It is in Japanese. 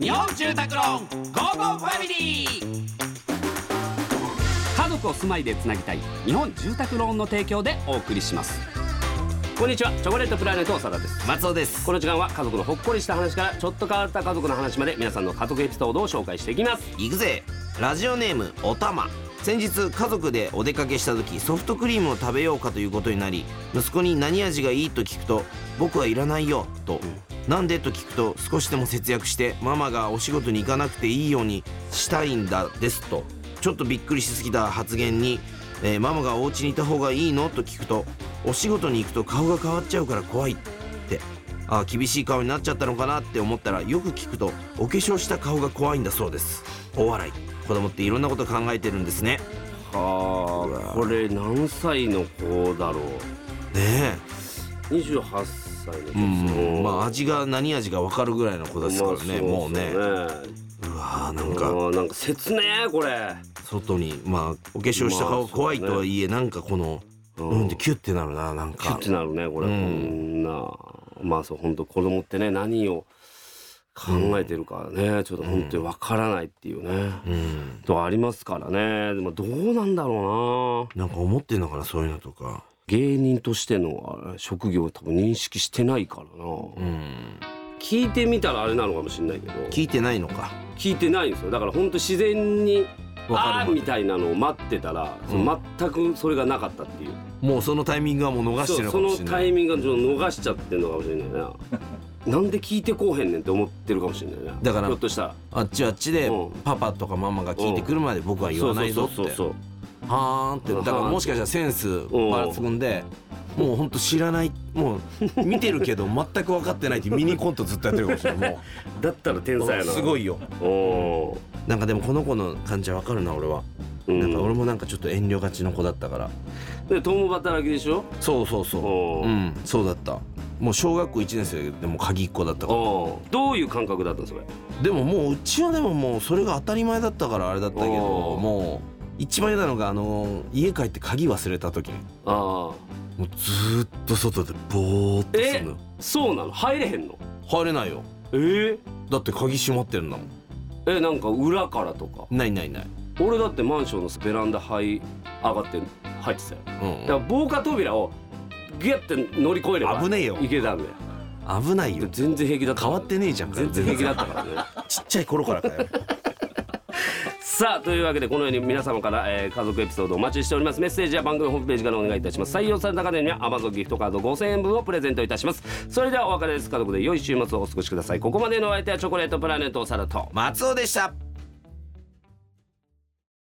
日本住宅ローンゴーゴーファミリー。家族を住まいでつなぎたい日本住宅ローンの提供でお送りします。こんにちはチョコレートプラネット長田です。松尾です。この時間は家族のほっこりした話からちょっと変わった家族の話まで皆さんの家族エピソードを紹介していきます。行くぜ。ラジオネームおたま。先日家族でお出かけした時ソフトクリームを食べようかということになり息子に何味がいい？と聞くと僕はいらないよと、なんで？と聞くと少しでも節約してママがお仕事に行かなくていいようにしたいんだですと。ちょっとびっくりしすぎた発言に、えーママがお家にいた方がいいの？と聞くとお仕事に行くと顔が変わっちゃうから怖いって。ああ厳しい顔になっちゃったのかなって思ったらよく聞くとお化粧した顔が怖いんだそうです。大笑い。子供っていろんなこと考えてるんですね。はあこれ何歳の子だろう？ね28歳の子えうん。まあ味が何味が分かるぐらいの子ですからね、もうね。うわーなんか。かなんか切ねえこれ。外にまあお化粧した顔が怖いとはいえなんかこのうん。ってキュッてなるななんキュッかてなるねこれ、うこんなまあそう本当子供ってね何を考えてるかね、ちょっと本当にわからないっていうね、うん。とありますからね。でもどうなんだろうな。なんか思ってんのかなそういうのとか芸人としての職業を多分認識してないからな、うん聞いてみたらあれなのかもしれないけど。聞いてないのか。聞いてないんですよ。だから本当自然にあーみたいなのを待ってたら、その全くそれがなかったっていう。もうそのタイミングはもう逃してるのかそうそのもしれないタイミングをちょっと逃しちゃってるのかもしれないな。なんで聞いてこうへんねんって思ってるかもしれないなだからひょっとしたら。あっちはあっちでうん。パパとかママが聞いてくるまで僕は言わないぞって。そうそうそうはーんってだからもしかしたらセンス抜群でもうほんと知らないもう見てるけど 全く分かってないっていうミニコントずっとやってるかもしれない。もだったら天才やうな。すごいよ。おーなんかでもこの子の感じは分かるな俺は、うん。なんか俺もなんかちょっと遠慮がちの子だったから。で共働きでしょ？そうそうそう。う。んそうだった。もう小学校1年生でも鍵っ子だったから。おーどういう感覚だったのそれ？でももううちはでももうそれが当たり前だったからあれだったけどおーもう一番嫌なのがあの家帰って鍵忘れた時に。ああもうずーっと外でボーっとすえるのそうなの？入れへんの？入れないよ。えー、だって鍵閉まってるんだもん。えなんか裏からとか？ないないない。俺だってマンションのベランダ入上がって入ってたよ。うんだから防火扉をギュッて乗り越えれば危ねえよ。いけたんだよ。危ないよ。全然平気だった変わってねえじゃん。全然平気だったからね。ちっちゃい頃からかよさあというわけでこのように皆様から、えー家族エピソードお待ちしております。メッセージは番組ホームページからお願いいたします。採用された方には Amazon ギフトカード5000円分をプレゼントいたします。それではお別れです。家族で良い週末をお過ごしください。ここまでのお相手はチョコレートプラネットサラと。松尾でした。